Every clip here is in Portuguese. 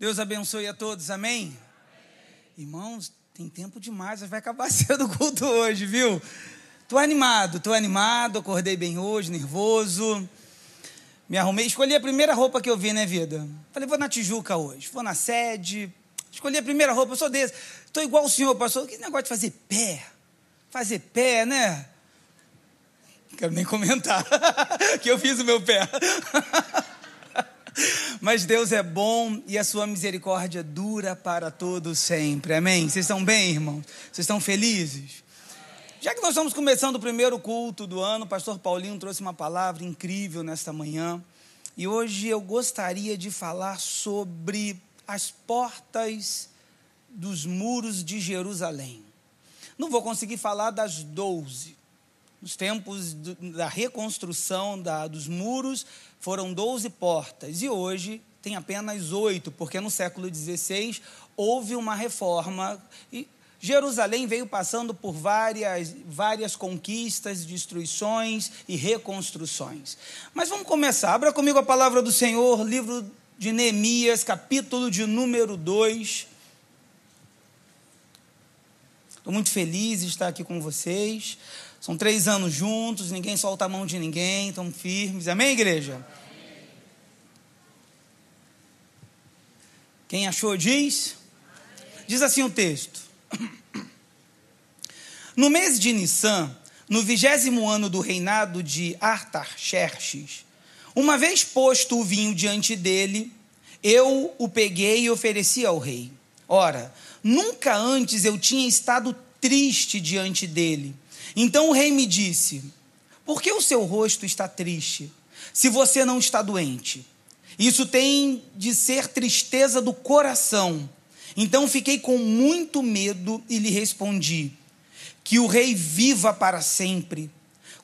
Deus abençoe a todos, amém? amém? Irmãos, tem tempo demais, vai acabar cedo o culto hoje, viu? Tô animado, tô animado, acordei bem hoje, nervoso. Me arrumei, escolhi a primeira roupa que eu vi, né, vida? Falei, vou na Tijuca hoje, vou na sede. Escolhi a primeira roupa, eu sou desse. Estou igual o senhor, pastor. Que negócio de fazer pé? Fazer pé, né? Não quero nem comentar que eu fiz o meu pé. Mas Deus é bom e a sua misericórdia dura para todos sempre. Amém? Vocês estão bem, irmãos? Vocês estão felizes? Já que nós estamos começando o primeiro culto do ano, o pastor Paulinho trouxe uma palavra incrível nesta manhã. E hoje eu gostaria de falar sobre as portas dos muros de Jerusalém. Não vou conseguir falar das doze. Nos tempos da reconstrução da, dos muros, foram doze portas. E hoje tem apenas oito, porque no século XVI houve uma reforma. E Jerusalém veio passando por várias, várias conquistas, destruições e reconstruções. Mas vamos começar. Abra comigo a palavra do Senhor, livro de Neemias, capítulo de número 2. Estou muito feliz de estar aqui com vocês. São três anos juntos, ninguém solta a mão de ninguém, estão firmes. Amém, igreja? Quem achou, diz. Diz assim o texto. No mês de Nissan, no vigésimo ano do reinado de Artaxerxes, uma vez posto o vinho diante dele, eu o peguei e ofereci ao rei. Ora, nunca antes eu tinha estado triste diante dele. Então o rei me disse: Por que o seu rosto está triste, se você não está doente? Isso tem de ser tristeza do coração. Então fiquei com muito medo e lhe respondi: Que o rei viva para sempre.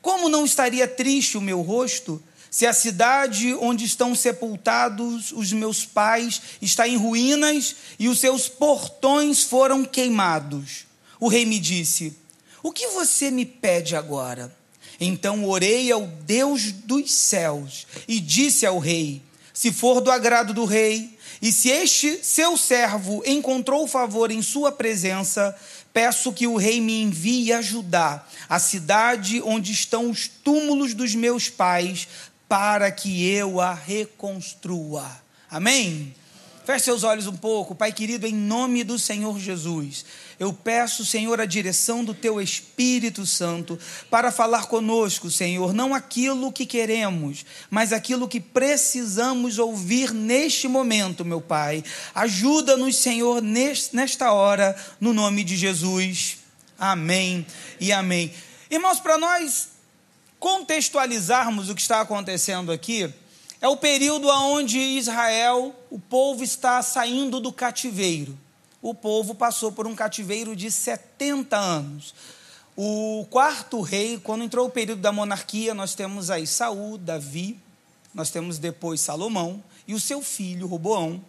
Como não estaria triste o meu rosto? se a cidade onde estão sepultados os meus pais está em ruínas e os seus portões foram queimados. O rei me disse: O que você me pede agora? Então orei ao Deus dos céus e disse ao rei: Se for do agrado do rei, e se este seu servo encontrou favor em sua presença, peço que o rei me envie ajudar a cidade onde estão os túmulos dos meus pais, para que eu a reconstrua. Amém? Feche seus olhos um pouco, Pai querido, em nome do Senhor Jesus. Eu peço, Senhor, a direção do Teu Espírito Santo para falar conosco, Senhor, não aquilo que queremos, mas aquilo que precisamos ouvir neste momento, meu Pai. Ajuda-nos, Senhor, nesta hora, no nome de Jesus. Amém e amém. Irmãos, para nós contextualizarmos o que está acontecendo aqui, é o período onde Israel, o povo está saindo do cativeiro. O povo passou por um cativeiro de 70 anos. O quarto rei, quando entrou o período da monarquia, nós temos aí Saul, Davi, nós temos depois Salomão e o seu filho Roboão.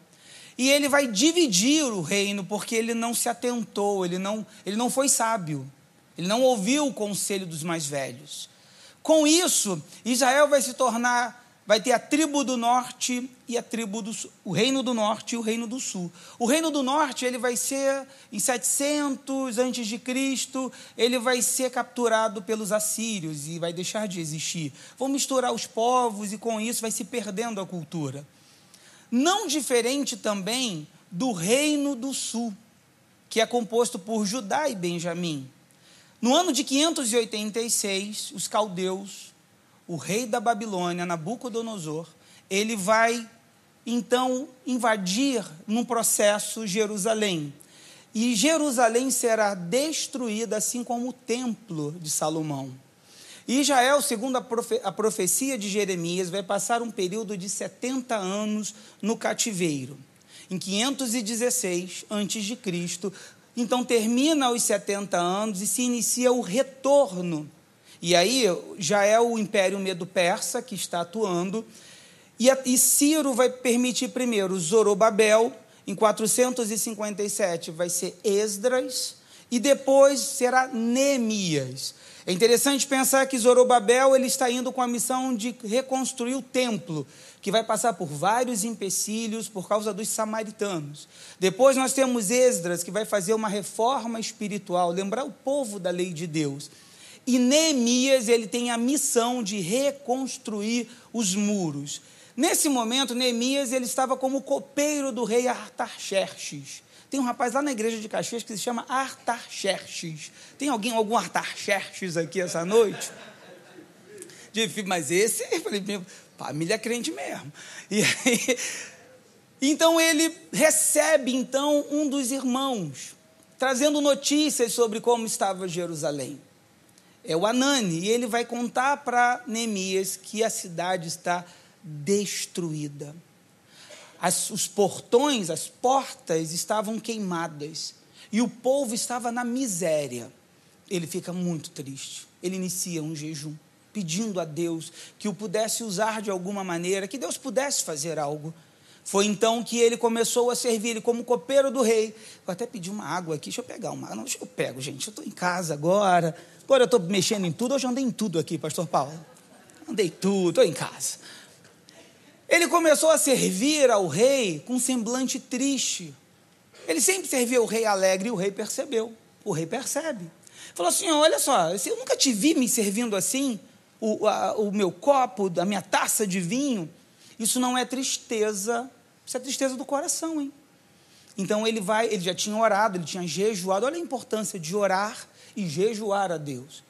E ele vai dividir o reino porque ele não se atentou, ele não, ele não foi sábio. Ele não ouviu o conselho dos mais velhos. Com isso, Israel vai se tornar, vai ter a tribo do norte e a tribo do sul, o reino do norte e o reino do sul. O reino do norte, ele vai ser em 700 antes de Cristo, ele vai ser capturado pelos assírios e vai deixar de existir. Vão misturar os povos e com isso vai se perdendo a cultura. Não diferente também do reino do sul, que é composto por Judá e Benjamim. No ano de 586, os caldeus, o rei da Babilônia, Nabucodonosor, ele vai então invadir num processo Jerusalém. E Jerusalém será destruída, assim como o templo de Salomão. E Israel, segundo a, profe a profecia de Jeremias, vai passar um período de 70 anos no cativeiro. Em 516 a.C., então termina os 70 anos e se inicia o retorno. E aí já é o Império Medo-Persa que está atuando. E, a, e Ciro vai permitir primeiro Zorobabel, em 457 vai ser Esdras, e depois será Neemias. É interessante pensar que Zorobabel ele está indo com a missão de reconstruir o templo, que vai passar por vários empecilhos por causa dos samaritanos. Depois nós temos Esdras, que vai fazer uma reforma espiritual, lembrar o povo da lei de Deus. E Neemias, ele tem a missão de reconstruir os muros. Nesse momento, Neemias ele estava como copeiro do rei Artaxerxes. Tem um rapaz lá na igreja de Caxias que se chama Artaxerxes. Tem alguém, algum Artaxerxes aqui essa noite? Mas esse, eu falei, família crente mesmo. E aí, então ele recebe então um dos irmãos, trazendo notícias sobre como estava Jerusalém. É o Anani, e ele vai contar para Neemias que a cidade está destruída as, os portões, as portas estavam queimadas e o povo estava na miséria. Ele fica muito triste. Ele inicia um jejum, pedindo a Deus que o pudesse usar de alguma maneira, que Deus pudesse fazer algo. Foi então que ele começou a servir ele como copeiro do rei. Vou até pedir uma água aqui, deixa eu pegar uma. Não, deixa eu pego, gente. Eu estou em casa agora. Agora eu estou mexendo em tudo. Hoje eu andei em tudo aqui, pastor Paulo. Andei tudo, estou em casa. Ele começou a servir ao rei com um semblante triste. Ele sempre servia o rei alegre e o rei percebeu. O rei percebe. Falou assim: olha só, eu nunca te vi me servindo assim, o, a, o meu copo, a minha taça de vinho. Isso não é tristeza, isso é tristeza do coração, hein? Então ele vai, ele já tinha orado, ele tinha jejuado. Olha a importância de orar e jejuar a Deus.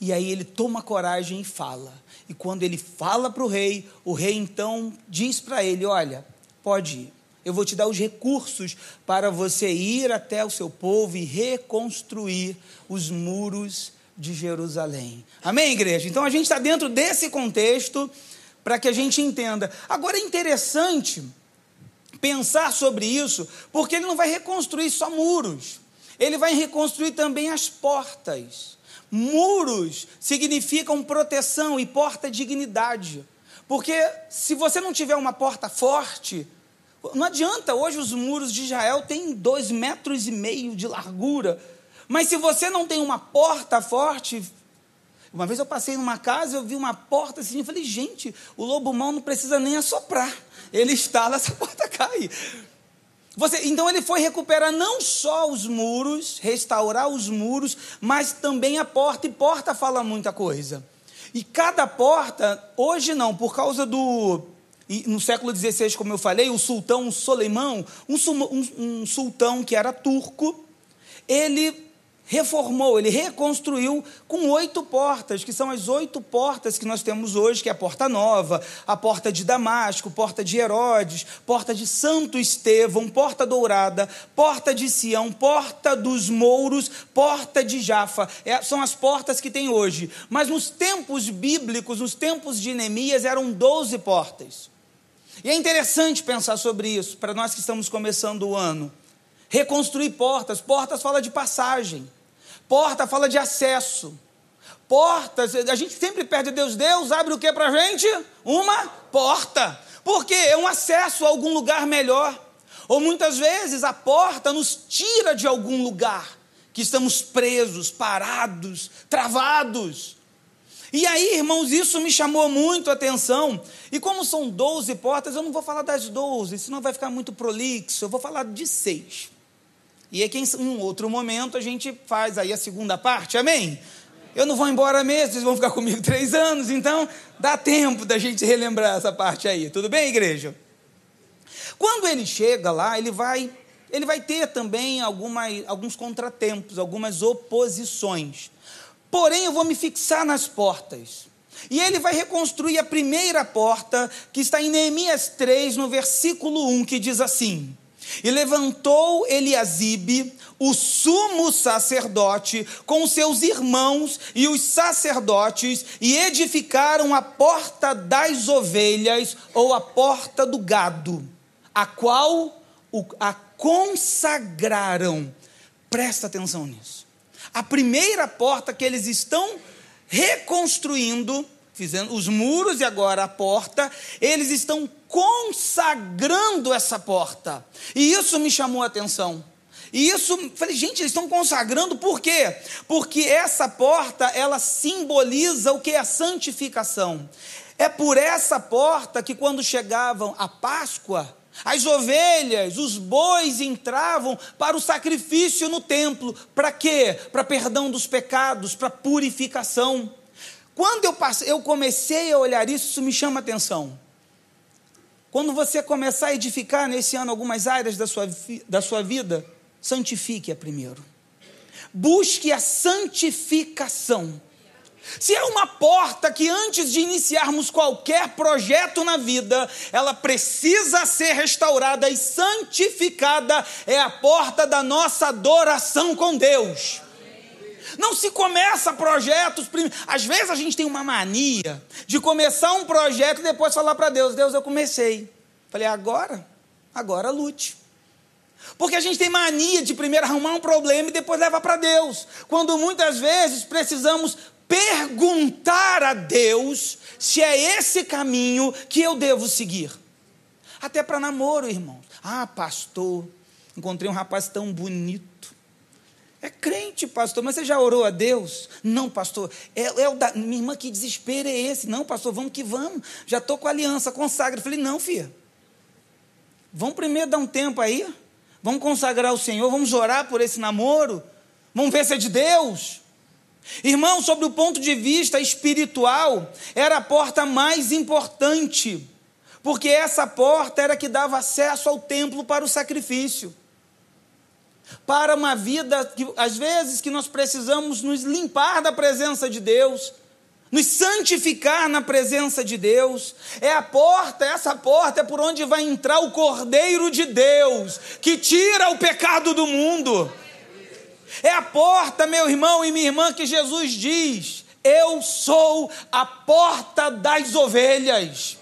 E aí ele toma coragem e fala. E quando ele fala para o rei, o rei então diz para ele: Olha, pode ir. Eu vou te dar os recursos para você ir até o seu povo e reconstruir os muros de Jerusalém. Amém, igreja? Então a gente está dentro desse contexto para que a gente entenda. Agora é interessante pensar sobre isso, porque ele não vai reconstruir só muros, ele vai reconstruir também as portas. Muros significam proteção e porta dignidade. Porque se você não tiver uma porta forte, não adianta, hoje os muros de Israel têm dois metros e meio de largura. Mas se você não tem uma porta forte, uma vez eu passei numa casa, eu vi uma porta assim, eu falei, gente, o lobo mau não precisa nem assoprar. Ele instala, essa porta cai. Você, então ele foi recuperar não só os muros, restaurar os muros, mas também a porta, e porta fala muita coisa. E cada porta, hoje não, por causa do. No século XVI, como eu falei, o sultão Soleimão, um, um, um sultão que era turco, ele reformou, ele reconstruiu com oito portas, que são as oito portas que nós temos hoje, que é a Porta Nova, a Porta de Damasco, Porta de Herodes, Porta de Santo Estevão, Porta Dourada, Porta de Sião, Porta dos Mouros, Porta de Jafa. É, são as portas que tem hoje. Mas nos tempos bíblicos, nos tempos de Neemias, eram doze portas. E é interessante pensar sobre isso, para nós que estamos começando o ano. Reconstruir portas, portas fala de passagem. Porta fala de acesso. Portas, a gente sempre perde Deus. Deus abre o que para a gente? Uma porta. Porque é um acesso a algum lugar melhor. Ou muitas vezes a porta nos tira de algum lugar que estamos presos, parados, travados. E aí, irmãos, isso me chamou muito a atenção. E como são 12 portas, eu não vou falar das 12, senão vai ficar muito prolixo. Eu vou falar de seis. E é que em um outro momento a gente faz aí a segunda parte, amém? Eu não vou embora mesmo, vocês vão ficar comigo três anos, então dá tempo da gente relembrar essa parte aí, tudo bem, igreja? Quando ele chega lá, ele vai, ele vai ter também alguma, alguns contratempos, algumas oposições. Porém, eu vou me fixar nas portas. E ele vai reconstruir a primeira porta, que está em Neemias 3, no versículo 1, que diz assim: e levantou Eliasibe, o sumo sacerdote, com seus irmãos e os sacerdotes, e edificaram a porta das ovelhas, ou a porta do gado, a qual a consagraram. Presta atenção nisso. A primeira porta que eles estão reconstruindo fazendo os muros e agora a porta, eles estão consagrando essa porta. E isso me chamou a atenção. E isso, falei, gente, eles estão consagrando por quê? Porque essa porta, ela simboliza o que é a santificação. É por essa porta que quando chegavam a Páscoa, as ovelhas, os bois entravam para o sacrifício no templo. Para quê? Para perdão dos pecados, para purificação. Quando eu, passei, eu comecei a olhar isso, isso me chama atenção. Quando você começar a edificar nesse ano algumas áreas da sua, da sua vida, santifique-a primeiro. Busque a santificação. Se é uma porta que antes de iniciarmos qualquer projeto na vida, ela precisa ser restaurada e santificada, é a porta da nossa adoração com Deus. Não se começa projetos. Às vezes a gente tem uma mania de começar um projeto e depois falar para Deus: Deus, eu comecei. Falei, agora? Agora lute. Porque a gente tem mania de primeiro arrumar um problema e depois levar para Deus. Quando muitas vezes precisamos perguntar a Deus se é esse caminho que eu devo seguir. Até para namoro, irmãos. Ah, pastor, encontrei um rapaz tão bonito. É crente, pastor, mas você já orou a Deus? Não, pastor. É, é o da. Minha irmã, que desespero é esse? Não, pastor, vamos que vamos. Já estou com a aliança, consagra. falei, não, filha. Vamos primeiro dar um tempo aí. Vamos consagrar o Senhor, vamos orar por esse namoro. Vamos ver se é de Deus. Irmão, sobre o ponto de vista espiritual, era a porta mais importante, porque essa porta era que dava acesso ao templo para o sacrifício. Para uma vida que às vezes que nós precisamos nos limpar da presença de Deus, nos santificar na presença de Deus. É a porta, essa porta é por onde vai entrar o Cordeiro de Deus, que tira o pecado do mundo. É a porta, meu irmão e minha irmã, que Jesus diz: Eu sou a porta das ovelhas.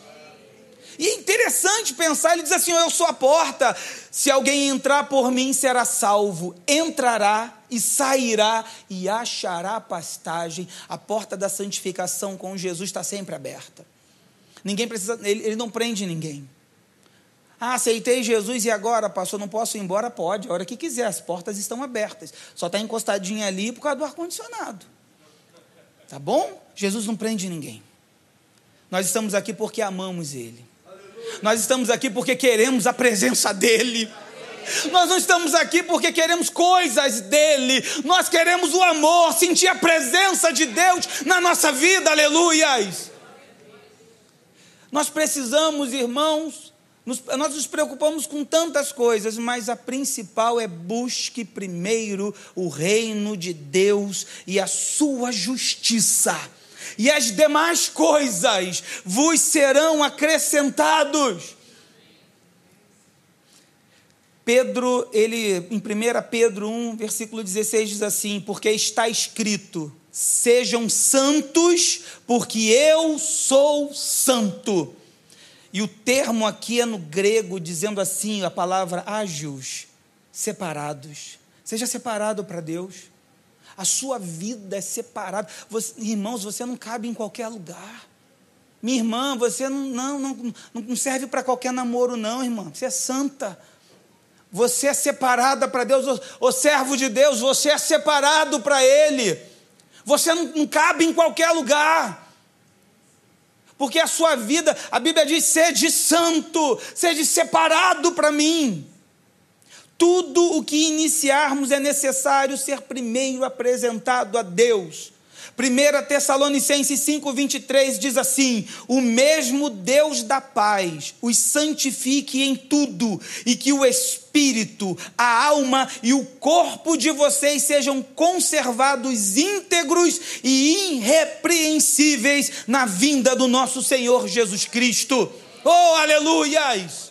E é interessante pensar, ele diz assim: Eu sou a porta. Se alguém entrar por mim, será salvo. Entrará e sairá e achará pastagem. A porta da santificação com Jesus está sempre aberta. Ninguém precisa, ele, ele não prende ninguém. Ah, aceitei Jesus e agora, pastor, não posso ir embora? Pode, a hora que quiser, as portas estão abertas. Só está encostadinha ali por causa do ar-condicionado. Tá bom? Jesus não prende ninguém. Nós estamos aqui porque amamos Ele. Nós estamos aqui porque queremos a presença dEle. Nós não estamos aqui porque queremos coisas dele. Nós queremos o amor, sentir a presença de Deus na nossa vida. Aleluias. Nós precisamos, irmãos, nos, nós nos preocupamos com tantas coisas, mas a principal é busque primeiro o reino de Deus e a sua justiça. E as demais coisas vos serão acrescentados. Pedro, ele em 1 Pedro 1, versículo 16 diz assim: "Porque está escrito: Sejam santos, porque eu sou santo." E o termo aqui é no grego, dizendo assim, a palavra ágios, separados. Seja separado para Deus. A sua vida é separada. Você, irmãos, você não cabe em qualquer lugar. Minha irmã, você não, não, não, não serve para qualquer namoro, não, irmã. Você é santa. Você é separada para Deus. O, servo de Deus, você é separado para Ele. Você não, não cabe em qualquer lugar porque a sua vida, a Bíblia diz: sede santo, sede separado para mim. Tudo o que iniciarmos é necessário ser primeiro apresentado a Deus. 1 Tessalonicenses 5,23 diz assim: O mesmo Deus da paz os santifique em tudo, e que o espírito, a alma e o corpo de vocês sejam conservados íntegros e irrepreensíveis na vinda do nosso Senhor Jesus Cristo. Oh, aleluias!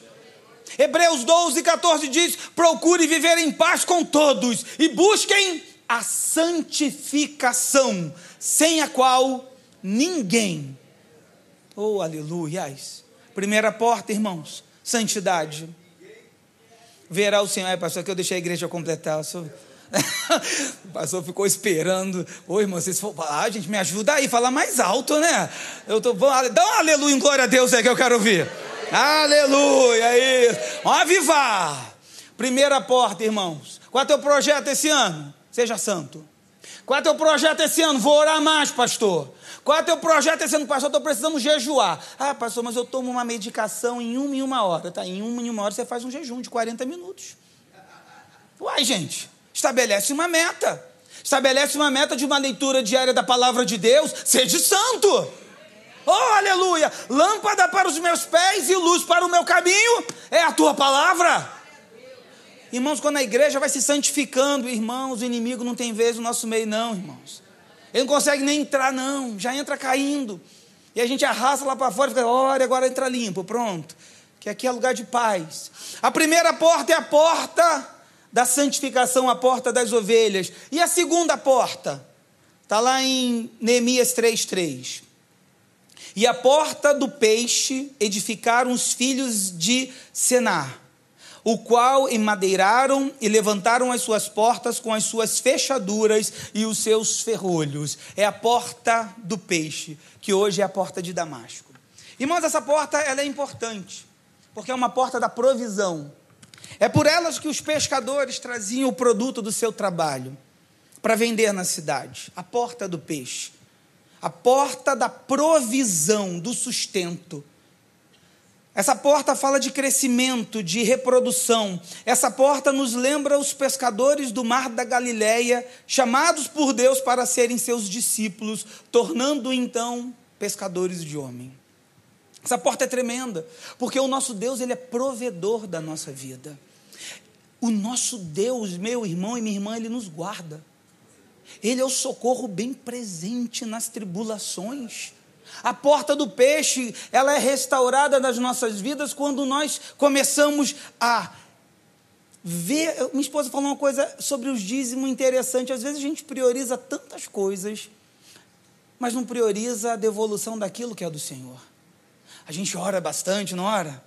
Hebreus 12, 14 diz: procure viver em paz com todos e busquem a santificação, sem a qual ninguém. Oh, aleluias. Primeira porta, irmãos, santidade. Verá o Senhor, é, pastor, que eu deixei a igreja completar. o pastor ficou esperando. Ô, irmão, vocês for... ah, gente, me ajuda aí, fala mais alto, né? Eu tô dá um aleluia glória a Deus aí que eu quero ouvir. Aleluia, isso. Vamos avivar. Primeira porta, irmãos. Qual é teu projeto esse ano? Seja santo. Qual é teu projeto esse ano? Vou orar mais, pastor. Qual é teu projeto esse ano, pastor? Estou precisando jejuar. Ah, pastor, mas eu tomo uma medicação em uma em uma hora. Tá, em uma em uma hora você faz um jejum de 40 minutos. Uai, gente, estabelece uma meta. Estabelece uma meta de uma leitura diária da palavra de Deus. Seja santo. Oh, aleluia! Lâmpada para os meus pés e luz para o meu caminho é a tua palavra. Irmãos, quando a igreja vai se santificando, irmãos, o inimigo não tem vez no nosso meio, não, irmãos. Ele não consegue nem entrar, não, já entra caindo. E a gente arrasta lá para fora e fica, olha, agora entra limpo, pronto. Que aqui é lugar de paz. A primeira porta é a porta da santificação, a porta das ovelhas. E a segunda porta? Está lá em Neemias 3,3. E a porta do peixe edificaram os filhos de Senar o qual emadeiraram e levantaram as suas portas com as suas fechaduras e os seus ferrolhos. É a porta do peixe, que hoje é a porta de Damasco. Irmãos, essa porta ela é importante, porque é uma porta da provisão. É por elas que os pescadores traziam o produto do seu trabalho para vender na cidade. A porta do peixe. A porta da provisão, do sustento. Essa porta fala de crescimento, de reprodução. Essa porta nos lembra os pescadores do mar da Galileia, chamados por Deus para serem seus discípulos, tornando então pescadores de homem. Essa porta é tremenda, porque o nosso Deus, ele é provedor da nossa vida. O nosso Deus, meu irmão e minha irmã, ele nos guarda. Ele é o socorro bem presente nas tribulações. A porta do peixe, ela é restaurada nas nossas vidas quando nós começamos a ver. Minha esposa falou uma coisa sobre os dízimos interessante. Às vezes a gente prioriza tantas coisas, mas não prioriza a devolução daquilo que é do Senhor. A gente ora bastante, não ora?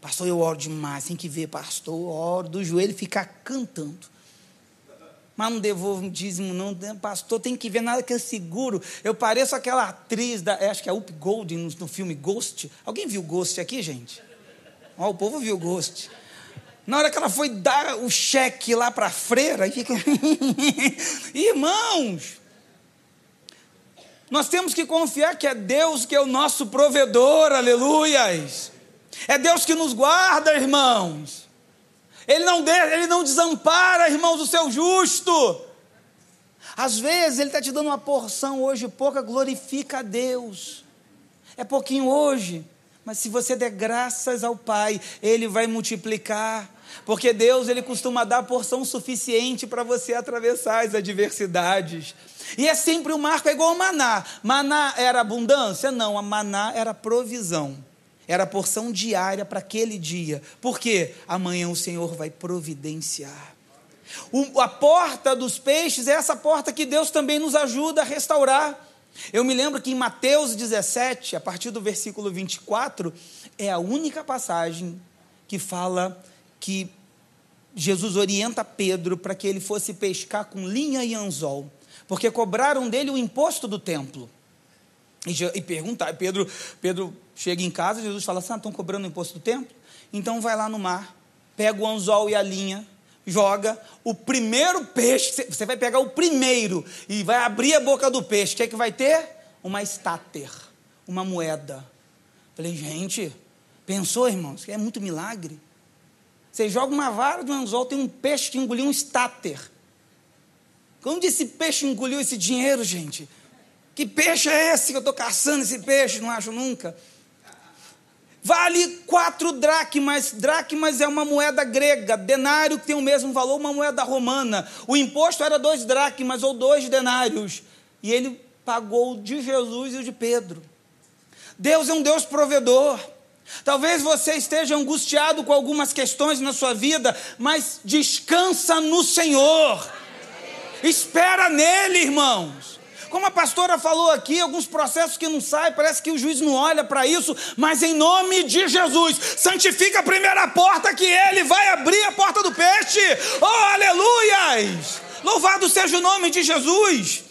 Pastor, eu oro demais, tem que ver, pastor, eu oro do joelho ficar cantando mas não devolvo dízimo, não. Pastor, tem que ver nada que eu seguro. Eu pareço aquela atriz, da, acho que é Up Golding no, no, filme Ghost. Alguém viu Ghost aqui, gente? Ó, o povo viu Ghost. Na hora que ela foi dar o cheque lá para a freira, fica. Irmãos, nós temos que confiar que é Deus que é o nosso provedor, aleluias. É Deus que nos guarda, irmãos. Ele não, deixa, ele não desampara, irmãos, o seu justo. Às vezes ele está te dando uma porção hoje pouca, glorifica a Deus. É pouquinho hoje, mas se você der graças ao Pai, Ele vai multiplicar. Porque Deus ele costuma dar porção suficiente para você atravessar as adversidades. E é sempre o marco, é igual ao maná. Maná era abundância? Não, a maná era provisão. Era a porção diária para aquele dia. Porque amanhã o Senhor vai providenciar. O, a porta dos peixes é essa porta que Deus também nos ajuda a restaurar. Eu me lembro que em Mateus 17, a partir do versículo 24, é a única passagem que fala que Jesus orienta Pedro para que ele fosse pescar com linha e anzol, porque cobraram dele o imposto do templo. E, e perguntar, Pedro, Pedro chega em casa, Jesus fala assim: ah, estão cobrando o imposto do templo? Então vai lá no mar, pega o anzol e a linha, joga o primeiro peixe, você vai pegar o primeiro e vai abrir a boca do peixe. O que é que vai ter? Uma estáter, uma moeda. Falei, gente, pensou, irmãos, é muito milagre. Você joga uma vara do anzol, tem um peixe que engoliu um estáter. Onde esse peixe engoliu esse dinheiro, gente? Que peixe é esse que eu estou caçando esse peixe? Não acho nunca. Vale quatro dracmas. Dracmas é uma moeda grega. Denário que tem o mesmo valor, uma moeda romana. O imposto era dois dracmas ou dois denários. E ele pagou de Jesus e o de Pedro. Deus é um Deus provedor. Talvez você esteja angustiado com algumas questões na sua vida, mas descansa no Senhor. Espera nele, irmãos. Como a pastora falou aqui, alguns processos que não saem, parece que o juiz não olha para isso, mas em nome de Jesus, santifica a primeira porta que ele vai abrir a porta do peixe. Oh, aleluias! Louvado seja o nome de Jesus.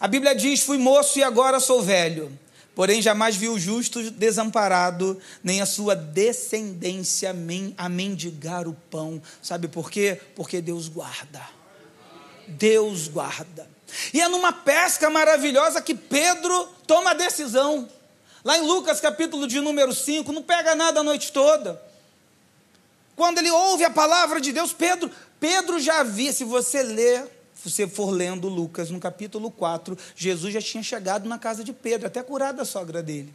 A Bíblia diz: Fui moço e agora sou velho, Porém, jamais viu o justo desamparado, nem a sua descendência a mendigar o pão. Sabe por quê? Porque Deus guarda. Deus guarda. E é numa pesca maravilhosa que Pedro toma a decisão. Lá em Lucas, capítulo de número 5, não pega nada a noite toda. Quando ele ouve a palavra de Deus, Pedro, Pedro já via, se você ler se você for lendo Lucas, no capítulo 4, Jesus já tinha chegado na casa de Pedro, até curado a sogra dele.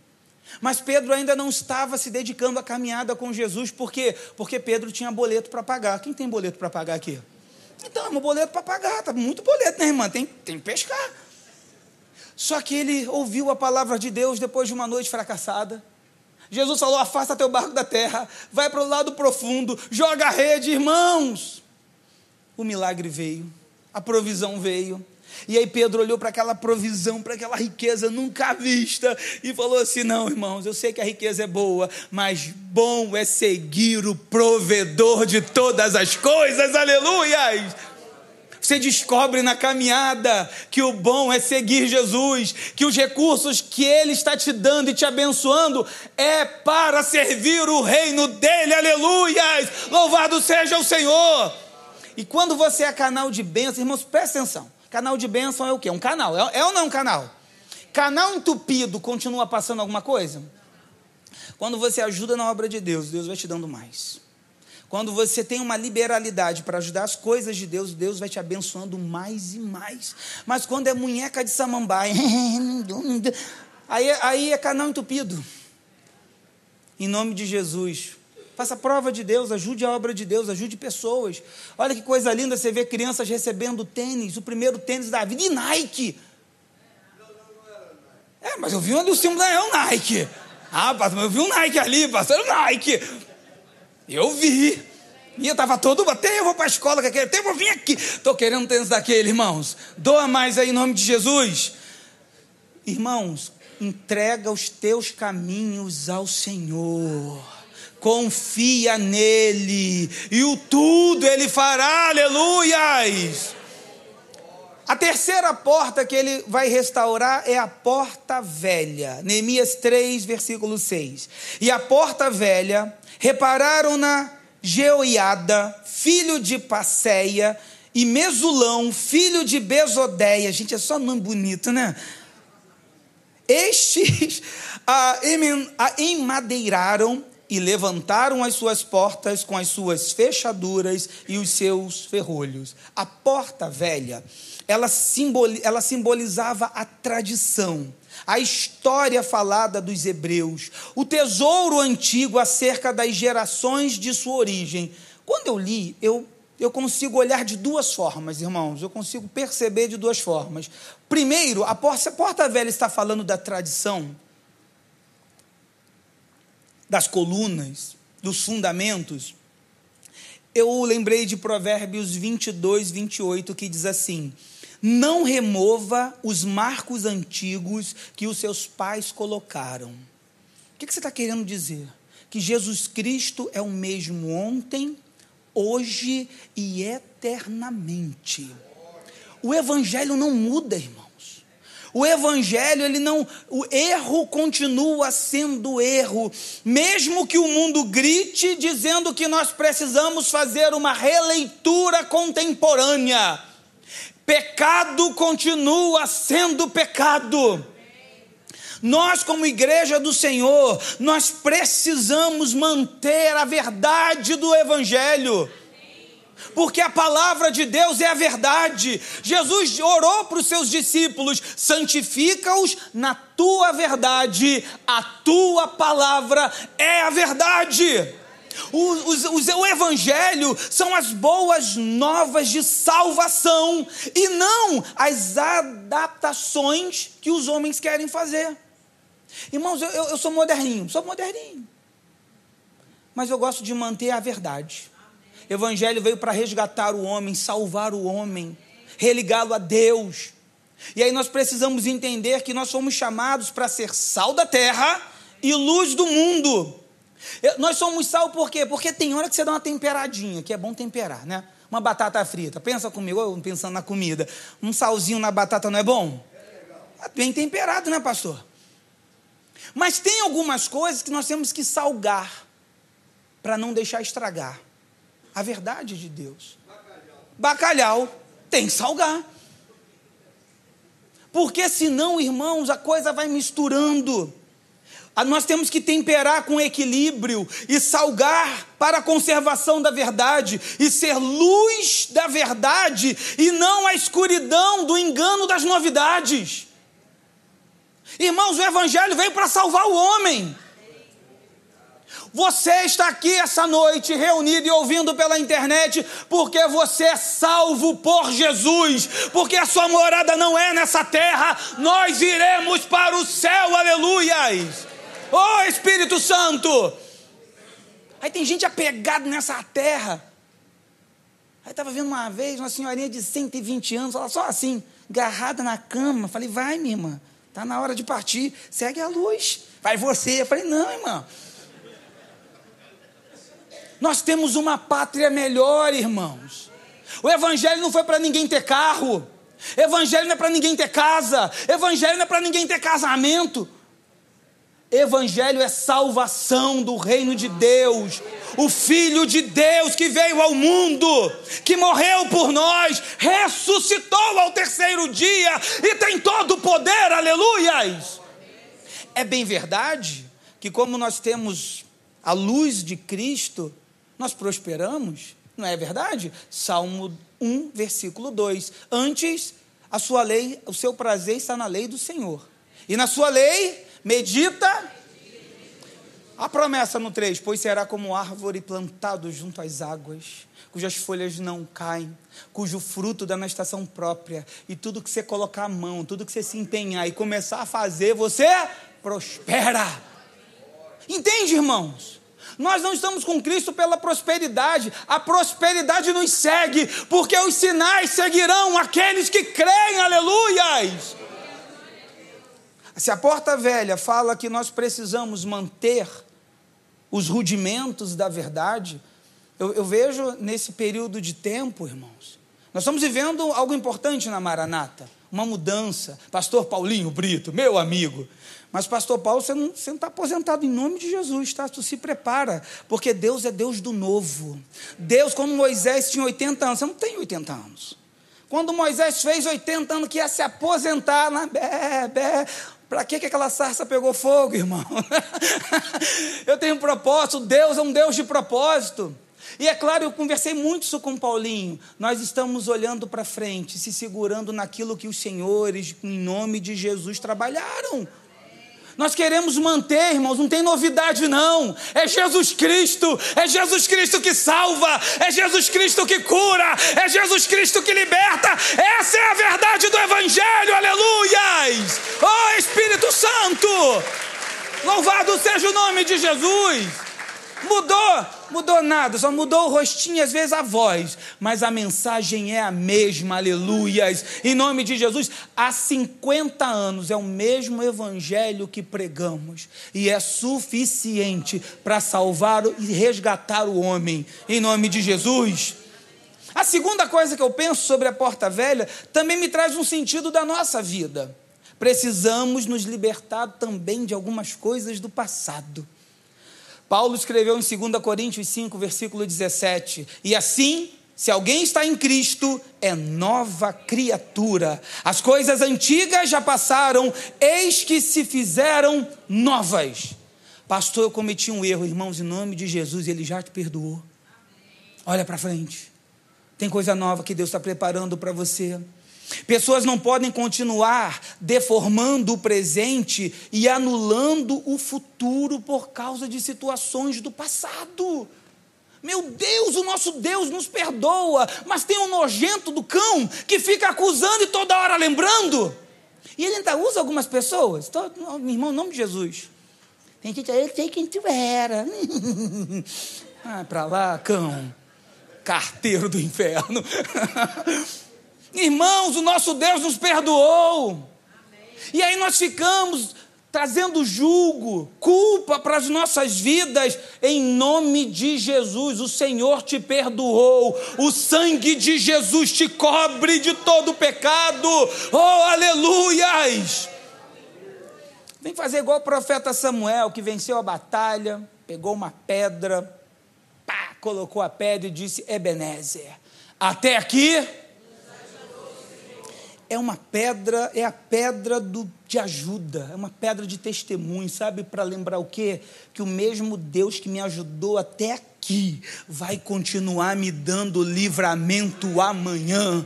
Mas Pedro ainda não estava se dedicando à caminhada com Jesus, por quê? Porque Pedro tinha boleto para pagar. Quem tem boleto para pagar aqui? Então, é um boleto para pagar, tá muito boleto, né, irmã? Tem, tem que pescar. Só que ele ouviu a palavra de Deus depois de uma noite fracassada. Jesus falou: afasta teu barco da terra, vai para o lado profundo, joga a rede, irmãos. O milagre veio a provisão veio. E aí Pedro olhou para aquela provisão, para aquela riqueza nunca vista e falou assim: Não, irmãos, eu sei que a riqueza é boa, mas bom é seguir o provedor de todas as coisas, aleluias. Você descobre na caminhada que o bom é seguir Jesus, que os recursos que Ele está te dando e te abençoando é para servir o reino dele, aleluias. Louvado seja o Senhor. E quando você é canal de bênção, irmãos, presta atenção. Canal de bênção é o quê? Um canal. É, é ou não é um canal? Canal entupido continua passando alguma coisa? Quando você ajuda na obra de Deus, Deus vai te dando mais. Quando você tem uma liberalidade para ajudar as coisas de Deus, Deus vai te abençoando mais e mais. Mas quando é munheca de samambaia, aí, aí é canal entupido. Em nome de Jesus, Faça prova de Deus, ajude a obra de Deus, ajude pessoas. Olha que coisa linda você ver crianças recebendo tênis, o primeiro tênis da vida, e Nike. É, mas eu vi onde o símbolo é o Nike. Ah, pastor, eu vi um Nike ali, pastor, o Nike. Eu vi. E eu estava todo, até eu vou para a escola, que até eu vou vir aqui. Estou querendo tênis daquele, irmãos. Doa mais aí em nome de Jesus. Irmãos, entrega os teus caminhos ao Senhor confia nele, e o tudo ele fará, aleluias. A terceira porta que ele vai restaurar é a porta velha. Neemias 3, versículo 6. E a porta velha repararam-na Geoiada, filho de Passeia, e Mesulão, filho de Besodeia. Gente, é só nome bonito, né? Estes a, a emadeiraram e levantaram as suas portas com as suas fechaduras e os seus ferrolhos. A porta velha, ela, simboli ela simbolizava a tradição, a história falada dos hebreus, o tesouro antigo acerca das gerações de sua origem. Quando eu li, eu, eu consigo olhar de duas formas, irmãos, eu consigo perceber de duas formas. Primeiro, a porta, a porta velha está falando da tradição, das colunas, dos fundamentos, eu lembrei de Provérbios 22, 28, que diz assim: Não remova os marcos antigos que os seus pais colocaram. O que você está querendo dizer? Que Jesus Cristo é o mesmo ontem, hoje e eternamente. O Evangelho não muda, irmão. O evangelho, ele não, o erro continua sendo erro, mesmo que o mundo grite dizendo que nós precisamos fazer uma releitura contemporânea. Pecado continua sendo pecado. Nós, como igreja do Senhor, nós precisamos manter a verdade do evangelho porque a palavra de Deus é a verdade. Jesus orou para os seus discípulos: santifica-os na tua verdade, a tua palavra é a verdade. O, Evangelho são as boas novas de salvação e não as adaptações que os homens querem fazer. Irmãos, eu, eu sou moderninho, sou moderninho, mas eu gosto de manter a verdade. Evangelho veio para resgatar o homem, salvar o homem, religá-lo a Deus. E aí nós precisamos entender que nós somos chamados para ser sal da terra e luz do mundo. Nós somos sal por quê? Porque tem hora que você dá uma temperadinha, que é bom temperar, né? Uma batata frita, pensa comigo, eu pensando na comida. Um salzinho na batata não é bom? É bem temperado, né, pastor? Mas tem algumas coisas que nós temos que salgar para não deixar estragar a verdade de Deus. Bacalhau, tem que salgar. Porque senão, irmãos, a coisa vai misturando. Ah, nós temos que temperar com equilíbrio e salgar para a conservação da verdade e ser luz da verdade e não a escuridão do engano das novidades. Irmãos, o Evangelho veio para salvar o homem. Você está aqui essa noite reunido e ouvindo pela internet porque você é salvo por Jesus, porque a sua morada não é nessa terra, nós iremos para o céu, aleluias. Oh Espírito Santo! Aí tem gente apegada nessa terra. Aí estava vendo uma vez uma senhorinha de 120 anos, ela só assim, agarrada na cama. Falei, vai, minha irmã, está na hora de partir, segue a luz. Vai você. Eu falei, não, irmã. Nós temos uma pátria melhor, irmãos. O Evangelho não foi para ninguém ter carro. Evangelho não é para ninguém ter casa. Evangelho não é para ninguém ter casamento. Evangelho é salvação do reino de Deus. O Filho de Deus que veio ao mundo, que morreu por nós, ressuscitou ao terceiro dia e tem todo o poder, aleluias. É bem verdade que, como nós temos a luz de Cristo, nós prosperamos, não é verdade? Salmo 1, versículo 2. Antes, a sua lei, o seu prazer está na lei do Senhor. E na sua lei, medita. A promessa no 3: Pois será como árvore plantado junto às águas, cujas folhas não caem, cujo fruto dá na estação própria, e tudo que você colocar a mão, tudo que você se empenhar e começar a fazer, você prospera. Entende, irmãos? Nós não estamos com Cristo pela prosperidade, a prosperidade nos segue, porque os sinais seguirão aqueles que creem, aleluias. Se a porta velha fala que nós precisamos manter os rudimentos da verdade, eu, eu vejo nesse período de tempo, irmãos, nós estamos vivendo algo importante na Maranata, uma mudança. Pastor Paulinho Brito, meu amigo, mas, pastor Paulo, você não está aposentado em nome de Jesus, tá? Tu se prepara, porque Deus é Deus do novo. Deus, como Moisés tinha 80 anos, você não tem 80 anos. Quando Moisés fez 80 anos que ia se aposentar, na bé, bé, para que, que aquela sarça pegou fogo, irmão? eu tenho um propósito, Deus é um Deus de propósito. E é claro, eu conversei muito isso com o Paulinho. Nós estamos olhando para frente, se segurando naquilo que os senhores, em nome de Jesus, trabalharam. Nós queremos manter, irmãos, não tem novidade não. É Jesus Cristo, é Jesus Cristo que salva, é Jesus Cristo que cura, é Jesus Cristo que liberta. Essa é a verdade do Evangelho, aleluias! Oh Espírito Santo! Louvado seja o nome de Jesus! Mudou, mudou nada, só mudou o rostinho, às vezes a voz, mas a mensagem é a mesma, aleluias. Em nome de Jesus, há 50 anos é o mesmo evangelho que pregamos e é suficiente para salvar e resgatar o homem. Em nome de Jesus. A segunda coisa que eu penso sobre a porta velha também me traz um sentido da nossa vida. Precisamos nos libertar também de algumas coisas do passado. Paulo escreveu em 2 Coríntios 5, versículo 17: E assim, se alguém está em Cristo, é nova criatura. As coisas antigas já passaram, eis que se fizeram novas. Pastor, eu cometi um erro, irmãos, em nome de Jesus, ele já te perdoou. Olha para frente. Tem coisa nova que Deus está preparando para você. Pessoas não podem continuar deformando o presente e anulando o futuro por causa de situações do passado. Meu Deus, o nosso Deus nos perdoa, mas tem um nojento do cão que fica acusando e toda hora lembrando. E ele ainda usa algumas pessoas. Todo, meu irmão, em nome de Jesus. Tem gente aí, eu sei quem tu era. ah, para lá, cão. Carteiro do inferno. Irmãos, o nosso Deus nos perdoou. Amém. E aí nós ficamos trazendo julgo, culpa para as nossas vidas, em nome de Jesus. O Senhor te perdoou, o sangue de Jesus te cobre de todo pecado. Oh, aleluias! Vem fazer igual o profeta Samuel, que venceu a batalha, pegou uma pedra, pá, colocou a pedra e disse: Ebenezer, até aqui é uma pedra, é a pedra do, de ajuda, é uma pedra de testemunho, sabe? Para lembrar o quê? Que o mesmo Deus que me ajudou até aqui vai continuar me dando livramento amanhã.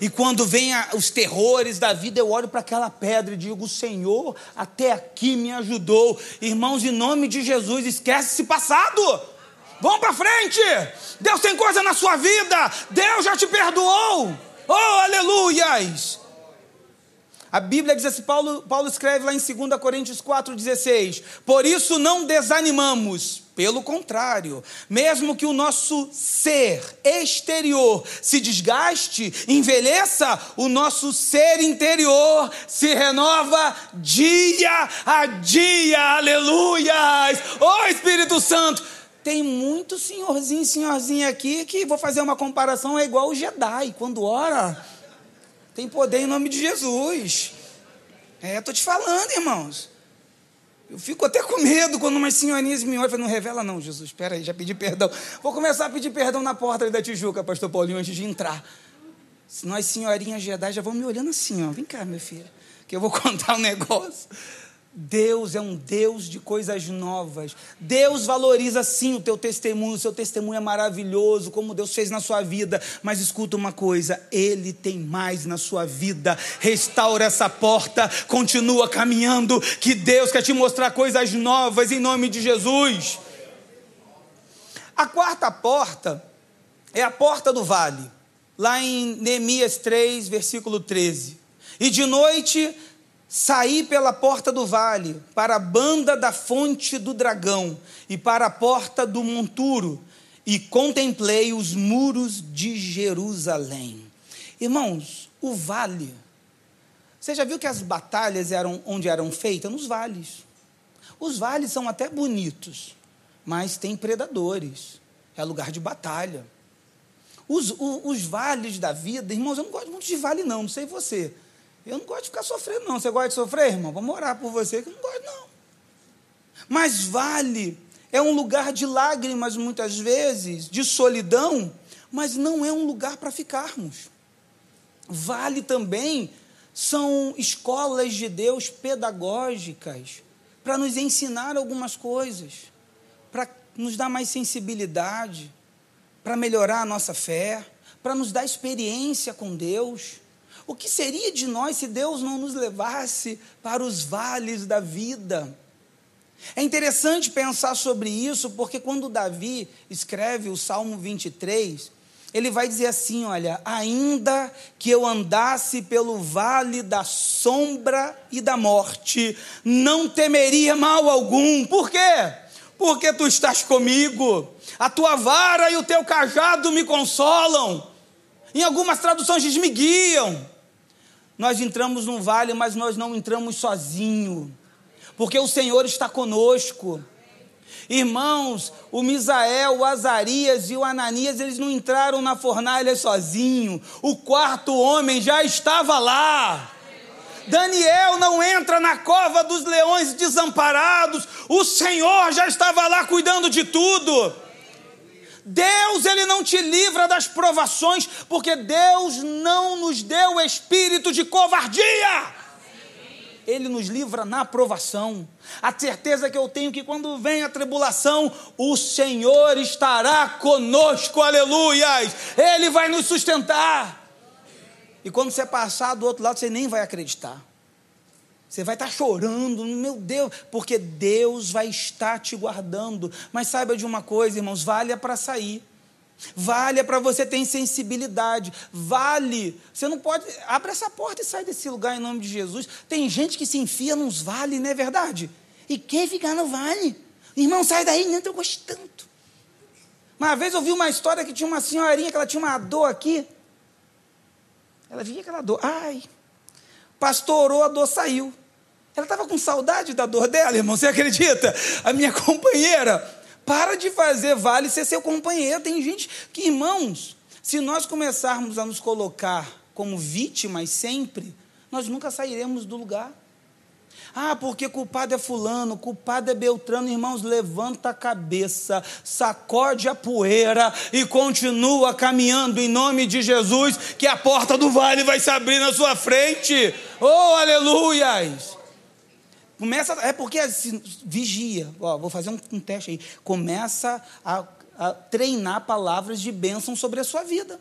E quando vem os terrores da vida, eu olho para aquela pedra e digo: Senhor, até aqui me ajudou. Irmãos, em nome de Jesus, esquece esse passado. Vamos para frente. Deus tem coisa na sua vida. Deus já te perdoou. Oh, aleluias! A Bíblia diz assim, Paulo, Paulo escreve lá em 2 Coríntios 4,16: Por isso não desanimamos, pelo contrário, mesmo que o nosso ser exterior se desgaste, envelheça, o nosso ser interior se renova dia a dia, aleluias! Ô oh, Espírito Santo! Tem muito senhorzinho, senhorzinha aqui que vou fazer uma comparação, é igual o Jedi, quando ora tem poder em nome de Jesus. É, estou te falando, irmãos. Eu fico até com medo quando umas senhorinhas me olham e falam, não revela não, Jesus, espera aí, já pedi perdão. Vou começar a pedir perdão na porta da Tijuca, pastor Paulinho, antes de entrar. Nós senhorinhas Jedi já vão me olhando assim, ó, vem cá, meu filho, que eu vou contar um negócio. Deus é um Deus de coisas novas. Deus valoriza sim o teu testemunho, o seu testemunho é maravilhoso, como Deus fez na sua vida. Mas escuta uma coisa: Ele tem mais na sua vida. Restaura essa porta, continua caminhando, que Deus quer te mostrar coisas novas em nome de Jesus. A quarta porta é a porta do vale, lá em Neemias 3, versículo 13. E de noite Saí pela porta do vale, para a banda da fonte do dragão e para a porta do monturo, e contemplei os muros de Jerusalém. Irmãos, o vale. Você já viu que as batalhas eram onde eram feitas? Nos vales. Os vales são até bonitos, mas tem predadores. É lugar de batalha. Os, os, os vales da vida, irmãos, eu não gosto muito de vale, não, não sei você. Eu não gosto de ficar sofrendo, não. Você gosta de sofrer, irmão? Vamos orar por você, que eu não gosto, não. Mas vale, é um lugar de lágrimas, muitas vezes, de solidão, mas não é um lugar para ficarmos. Vale também são escolas de Deus pedagógicas para nos ensinar algumas coisas, para nos dar mais sensibilidade, para melhorar a nossa fé, para nos dar experiência com Deus. O que seria de nós se Deus não nos levasse para os vales da vida? É interessante pensar sobre isso, porque quando Davi escreve o Salmo 23, ele vai dizer assim: Olha, ainda que eu andasse pelo vale da sombra e da morte, não temeria mal algum. Por quê? Porque tu estás comigo, a tua vara e o teu cajado me consolam. Em algumas traduções diz: me guiam. Nós entramos num vale, mas nós não entramos sozinho, porque o Senhor está conosco. Irmãos, o Misael, o Azarias e o Ananias, eles não entraram na fornalha sozinho. O quarto homem já estava lá. Daniel não entra na cova dos leões desamparados. O Senhor já estava lá cuidando de tudo. Deus, ele não te livra das provações, porque Deus não nos deu espírito de covardia. Ele nos livra na provação. A certeza que eu tenho que quando vem a tribulação, o Senhor estará conosco, aleluias. Ele vai nos sustentar. E quando você passar do outro lado, você nem vai acreditar. Você vai estar chorando, meu Deus, porque Deus vai estar te guardando. Mas saiba de uma coisa, irmãos: vale para sair. Vale para você ter sensibilidade. Vale. Você não pode. Abre essa porta e sai desse lugar em nome de Jesus. Tem gente que se enfia nos vales, não é verdade? E quer ficar no vale? Irmão, sai daí, não entra gostando. Uma vez eu vi uma história que tinha uma senhorinha que ela tinha uma dor aqui. Ela vinha aquela dor. Ai. Pastor orou, a dor saiu. Ela estava com saudade da dor dela, irmão. Você acredita? A minha companheira. Para de fazer vale ser seu companheiro. Tem gente que, irmãos, se nós começarmos a nos colocar como vítimas sempre, nós nunca sairemos do lugar. Ah, porque culpado é fulano, culpado é Beltrano. Irmãos, levanta a cabeça, sacode a poeira e continua caminhando em nome de Jesus, que a porta do vale vai se abrir na sua frente. Oh, aleluias! Começa, é porque vigia. Ó, vou fazer um, um teste aí. Começa a, a treinar palavras de bênção sobre a sua vida.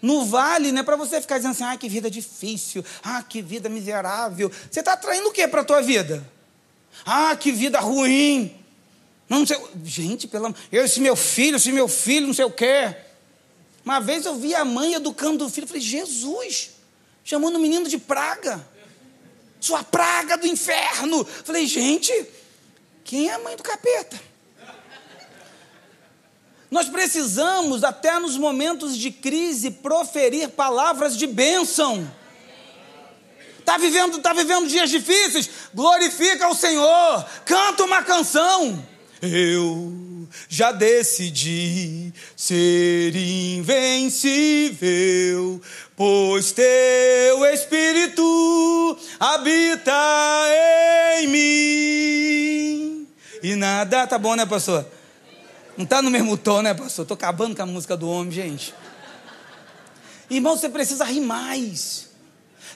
No vale, não é para você ficar dizendo assim, ah, que vida difícil, ah, que vida miserável. Você está atraindo o que para a tua vida? Ah, que vida ruim. Não sei, gente, pelo eu, esse meu filho, esse meu filho, não sei o quê. Uma vez eu vi a mãe educando o filho, falei, Jesus, chamando o menino de praga. Sua praga do inferno. Falei, gente, quem é a mãe do capeta? Nós precisamos, até nos momentos de crise, proferir palavras de bênção. Está vivendo, tá vivendo dias difíceis? Glorifica o Senhor, canta uma canção. Eu já decidi ser invencível, pois teu Espírito habita em mim. E nada, tá bom, né, pastor? Não está no mesmo tom, né, pastor? Estou acabando com a música do homem, gente. Irmão, você precisa rir mais.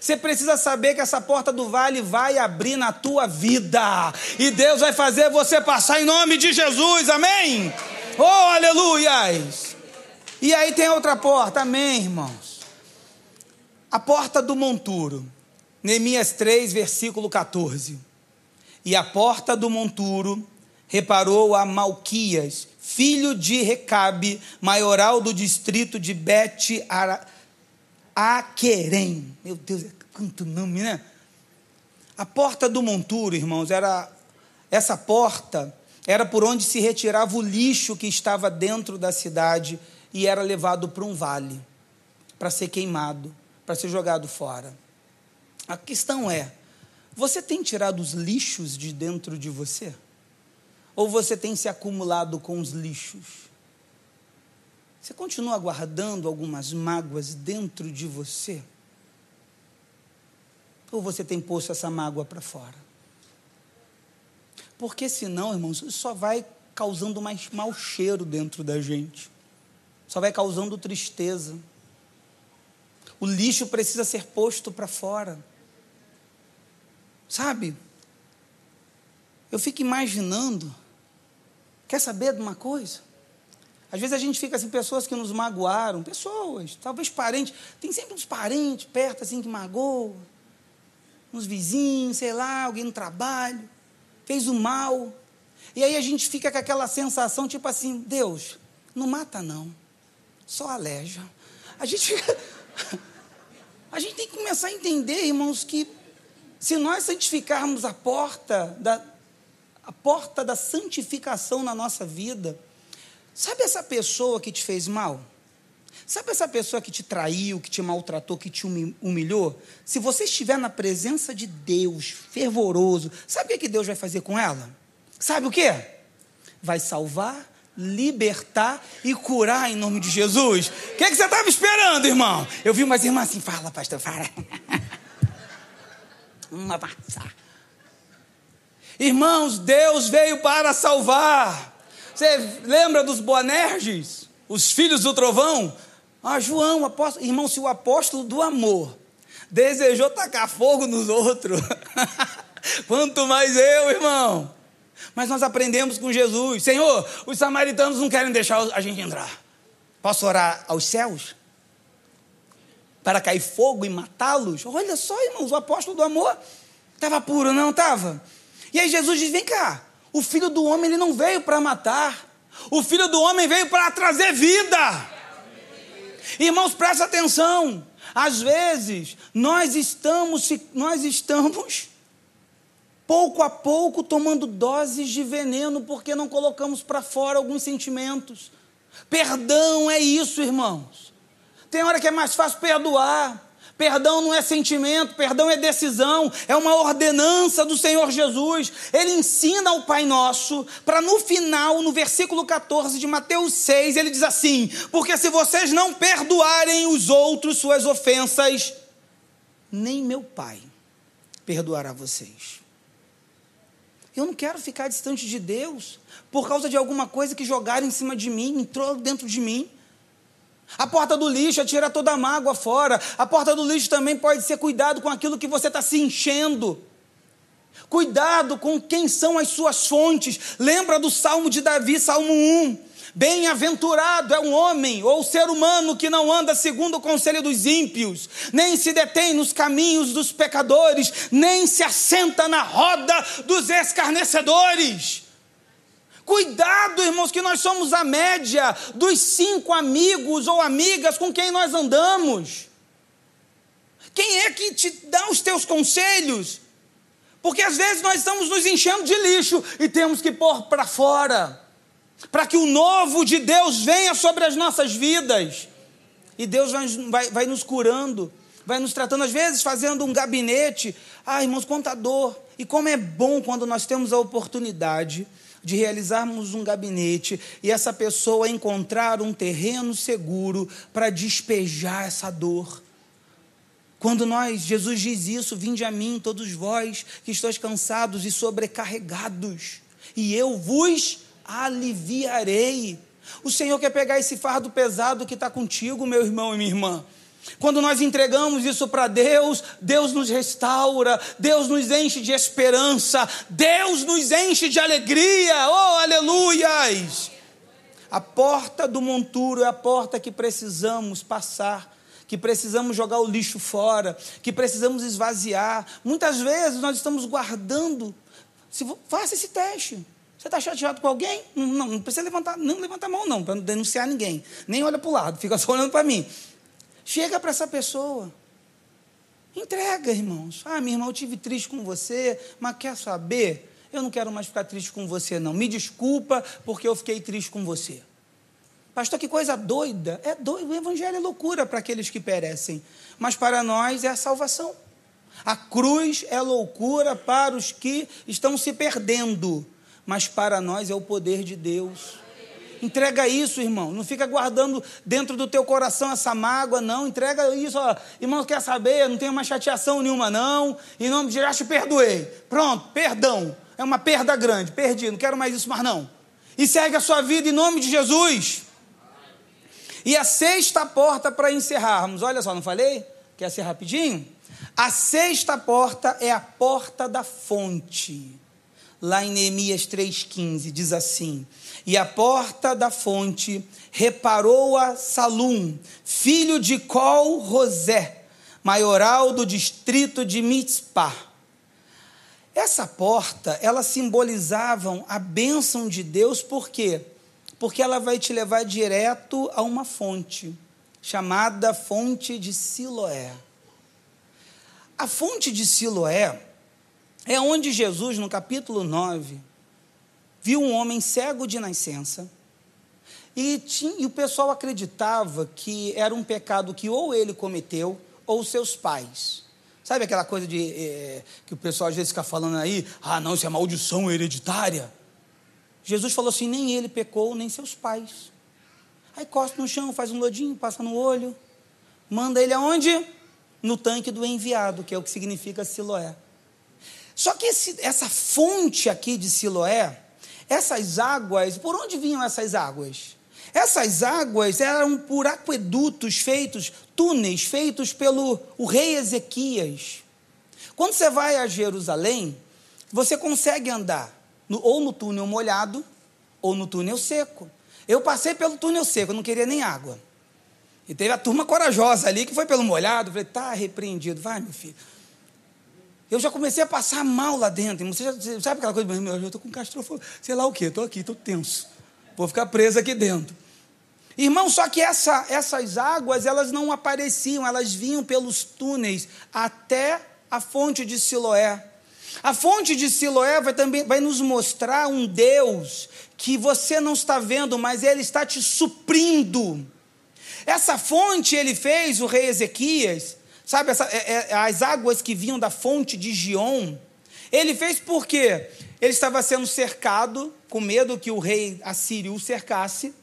Você precisa saber que essa porta do vale vai abrir na tua vida. E Deus vai fazer você passar em nome de Jesus, amém? Oh, aleluias! E aí tem outra porta, amém, irmãos? A porta do monturo. Neemias 3, versículo 14. E a porta do monturo reparou a Malquias, filho de Recabe, maioral do distrito de Bet Aquerem. Meu Deus, é quanto nome, né? A porta do monturo, irmãos, era essa porta era por onde se retirava o lixo que estava dentro da cidade e era levado para um vale para ser queimado, para ser jogado fora. A questão é: você tem tirado os lixos de dentro de você? Ou você tem se acumulado com os lixos? Você continua guardando algumas mágoas dentro de você? Ou você tem posto essa mágoa para fora? Porque senão, irmãos, isso só vai causando mais mau cheiro dentro da gente. Só vai causando tristeza. O lixo precisa ser posto para fora. Sabe? Eu fico imaginando Quer saber de uma coisa? Às vezes a gente fica assim, pessoas que nos magoaram, pessoas, talvez parentes, tem sempre uns parentes perto assim que magoam, uns vizinhos, sei lá, alguém no trabalho, fez o mal. E aí a gente fica com aquela sensação, tipo assim, Deus, não mata não, só aleja. A gente fica. A gente tem que começar a entender, irmãos, que se nós santificarmos a porta da, a porta da santificação na nossa vida. Sabe essa pessoa que te fez mal? Sabe essa pessoa que te traiu, que te maltratou, que te humilhou? Se você estiver na presença de Deus, fervoroso, sabe o que Deus vai fazer com ela? Sabe o que? Vai salvar, libertar e curar em nome de Jesus. O que, é que você estava esperando, irmão? Eu vi umas irmãs assim, fala, pastor, fala. Uma passar. Irmãos, Deus veio para salvar. Você lembra dos Boanerges? Os filhos do trovão? Ah, João, apóstolo, irmão, se o apóstolo do amor desejou tacar fogo nos outros, quanto mais eu, irmão. Mas nós aprendemos com Jesus: Senhor, os samaritanos não querem deixar a gente entrar. Posso orar aos céus? Para cair fogo e matá-los? Olha só, irmãos, o apóstolo do amor estava puro, não estava? E aí Jesus diz: vem cá, o filho do homem ele não veio para matar, o filho do homem veio para trazer vida. Irmãos, presta atenção. Às vezes nós estamos, nós estamos pouco a pouco tomando doses de veneno porque não colocamos para fora alguns sentimentos. Perdão é isso, irmãos. Tem hora que é mais fácil perdoar. Perdão não é sentimento, perdão é decisão, é uma ordenança do Senhor Jesus. Ele ensina ao Pai Nosso, para no final, no versículo 14 de Mateus 6, ele diz assim: Porque se vocês não perdoarem os outros suas ofensas, nem meu Pai perdoará vocês. Eu não quero ficar distante de Deus por causa de alguma coisa que jogaram em cima de mim, entrou dentro de mim. A porta do lixo tirar toda a mágoa fora. A porta do lixo também pode ser cuidado com aquilo que você está se enchendo. Cuidado com quem são as suas fontes. Lembra do Salmo de Davi, Salmo 1. Bem-aventurado é um homem ou ser humano que não anda segundo o conselho dos ímpios, nem se detém nos caminhos dos pecadores, nem se assenta na roda dos escarnecedores. Cuidado, irmãos, que nós somos a média dos cinco amigos ou amigas com quem nós andamos. Quem é que te dá os teus conselhos? Porque às vezes nós estamos nos enchendo de lixo e temos que pôr para fora, para que o novo de Deus venha sobre as nossas vidas. E Deus vai, vai, vai nos curando, vai nos tratando, às vezes fazendo um gabinete. Ah, irmãos, contador. E como é bom quando nós temos a oportunidade de realizarmos um gabinete e essa pessoa encontrar um terreno seguro para despejar essa dor. Quando nós, Jesus diz isso, vinde a mim, todos vós que estáis cansados e sobrecarregados, e eu vos aliviarei. O Senhor quer pegar esse fardo pesado que está contigo, meu irmão e minha irmã, quando nós entregamos isso para Deus, Deus nos restaura, Deus nos enche de esperança, Deus nos enche de alegria, oh aleluias! A porta do monturo é a porta que precisamos passar, que precisamos jogar o lixo fora, que precisamos esvaziar. Muitas vezes nós estamos guardando. Se, faça esse teste. Você está chateado com alguém? Não, não, precisa levantar, não levanta a mão, não, para não denunciar ninguém. Nem olha para o lado, fica só olhando para mim. Chega para essa pessoa. Entrega, irmãos. Ah, minha irmã, eu tive triste com você, mas quer saber? Eu não quero mais ficar triste com você, não. Me desculpa porque eu fiquei triste com você. Pastor, que coisa doida. É doido. O evangelho é loucura para aqueles que perecem, mas para nós é a salvação. A cruz é loucura para os que estão se perdendo, mas para nós é o poder de Deus. Entrega isso, irmão. Não fica guardando dentro do teu coração essa mágoa, não. Entrega isso, ó. Irmão, quer saber? Não tenho mais chateação nenhuma, não. Em nome de Jesus, te perdoei. Pronto, perdão. É uma perda grande. Perdi, não quero mais isso mais, não. E segue a sua vida em nome de Jesus. E a sexta porta para encerrarmos. Olha só, não falei? Quer ser rapidinho? A sexta porta é a porta da fonte. Lá em Neemias 3,15 diz assim: e a porta da fonte reparou-a Salum, filho de Col Rosé, maioral do distrito de Mitzpah. Essa porta, ela simbolizavam a bênção de Deus, por quê? Porque ela vai te levar direto a uma fonte, chamada fonte de Siloé. A fonte de Siloé é onde Jesus, no capítulo 9, viu um homem cego de nascença, e, tinha, e o pessoal acreditava que era um pecado que ou ele cometeu ou seus pais. Sabe aquela coisa de é, que o pessoal às vezes fica falando aí, ah, não, isso é maldição hereditária. Jesus falou assim: nem ele pecou, nem seus pais. Aí costa no chão, faz um lodinho, passa no olho, manda ele aonde? No tanque do enviado, que é o que significa Siloé. Só que esse, essa fonte aqui de Siloé, essas águas, por onde vinham essas águas? Essas águas eram por aquedutos feitos, túneis feitos pelo o rei Ezequias. Quando você vai a Jerusalém, você consegue andar no, ou no túnel molhado ou no túnel seco. Eu passei pelo túnel seco, eu não queria nem água. E teve a turma corajosa ali que foi pelo molhado. falei, tá repreendido, vai, meu filho. Eu já comecei a passar mal lá dentro. Você, já, você sabe aquela coisa, eu estou com castrofobia, sei lá o quê, estou aqui, estou tenso. Vou ficar preso aqui dentro. Irmão, só que essa, essas águas, elas não apareciam, elas vinham pelos túneis até a fonte de Siloé. A fonte de Siloé vai também vai nos mostrar um Deus que você não está vendo, mas ele está te suprindo. Essa fonte ele fez, o rei Ezequias, Sabe, essa, é, é, as águas que vinham da fonte de Gion. Ele fez porque ele estava sendo cercado, com medo que o rei assírio o cercasse.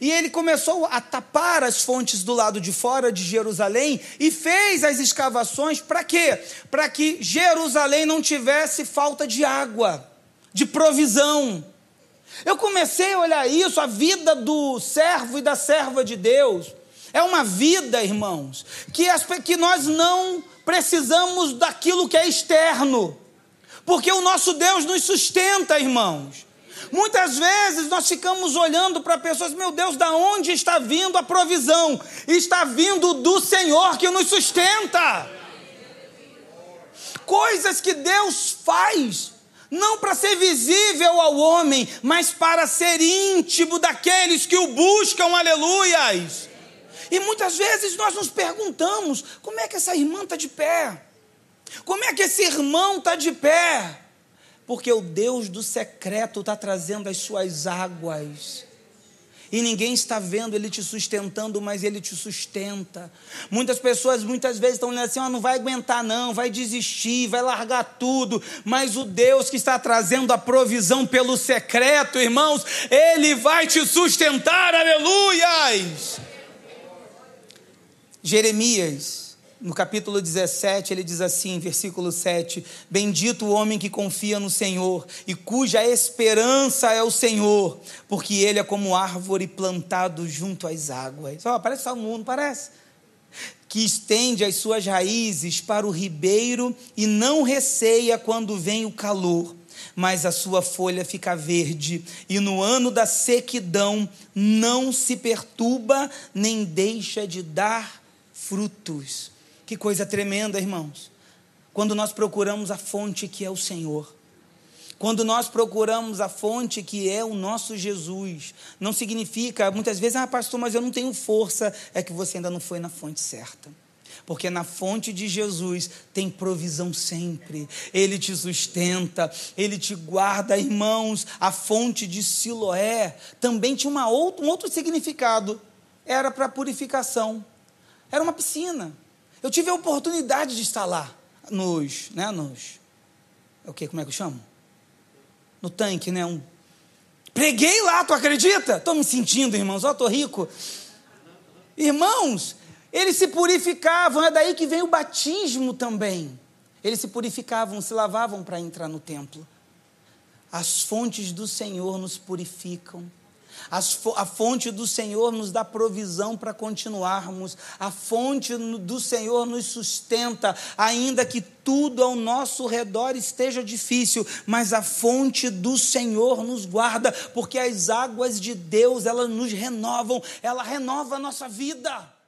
E ele começou a tapar as fontes do lado de fora de Jerusalém e fez as escavações para quê? Para que Jerusalém não tivesse falta de água. de provisão. Eu comecei a olhar isso, a vida do servo e da serva de Deus. É uma vida, irmãos, que, as, que nós não precisamos daquilo que é externo, porque o nosso Deus nos sustenta, irmãos. Muitas vezes nós ficamos olhando para pessoas, meu Deus, da onde está vindo a provisão? Está vindo do Senhor que nos sustenta. Coisas que Deus faz, não para ser visível ao homem, mas para ser íntimo daqueles que o buscam, aleluias. E muitas vezes nós nos perguntamos: como é que essa irmã está de pé? Como é que esse irmão está de pé? porque o Deus do secreto está trazendo as suas águas. E ninguém está vendo ele te sustentando, mas ele te sustenta. Muitas pessoas muitas vezes estão olhando assim: oh, não vai aguentar, não, vai desistir, vai largar tudo. Mas o Deus que está trazendo a provisão pelo secreto, irmãos, ele vai te sustentar, aleluias. Jeremias no capítulo 17, ele diz assim, versículo 7: Bendito o homem que confia no Senhor e cuja esperança é o Senhor, porque ele é como árvore plantado junto às águas. Oh, parece Salmo não parece? Que estende as suas raízes para o ribeiro e não receia quando vem o calor, mas a sua folha fica verde, e no ano da sequidão não se perturba, nem deixa de dar frutos. Que coisa tremenda, irmãos. Quando nós procuramos a fonte que é o Senhor. Quando nós procuramos a fonte que é o nosso Jesus, não significa, muitas vezes, ah, pastor, mas eu não tenho força, é que você ainda não foi na fonte certa. Porque na fonte de Jesus tem provisão sempre, Ele te sustenta, Ele te guarda, irmãos. A fonte de Siloé também tinha uma outra, um outro significado, era para purificação, era uma piscina. Eu tive a oportunidade de estar lá, nos, né, nos, é o que, como é que eu chamo? No tanque, né, um, preguei lá, tu acredita? Estou me sentindo, irmãos, ó, estou rico. Irmãos, eles se purificavam, é daí que vem o batismo também. Eles se purificavam, se lavavam para entrar no templo. As fontes do Senhor nos purificam. A fonte do Senhor nos dá provisão para continuarmos. A fonte do Senhor nos sustenta, ainda que tudo ao nosso redor esteja difícil, mas a fonte do Senhor nos guarda, porque as águas de Deus, elas nos renovam, ela renova a nossa vida.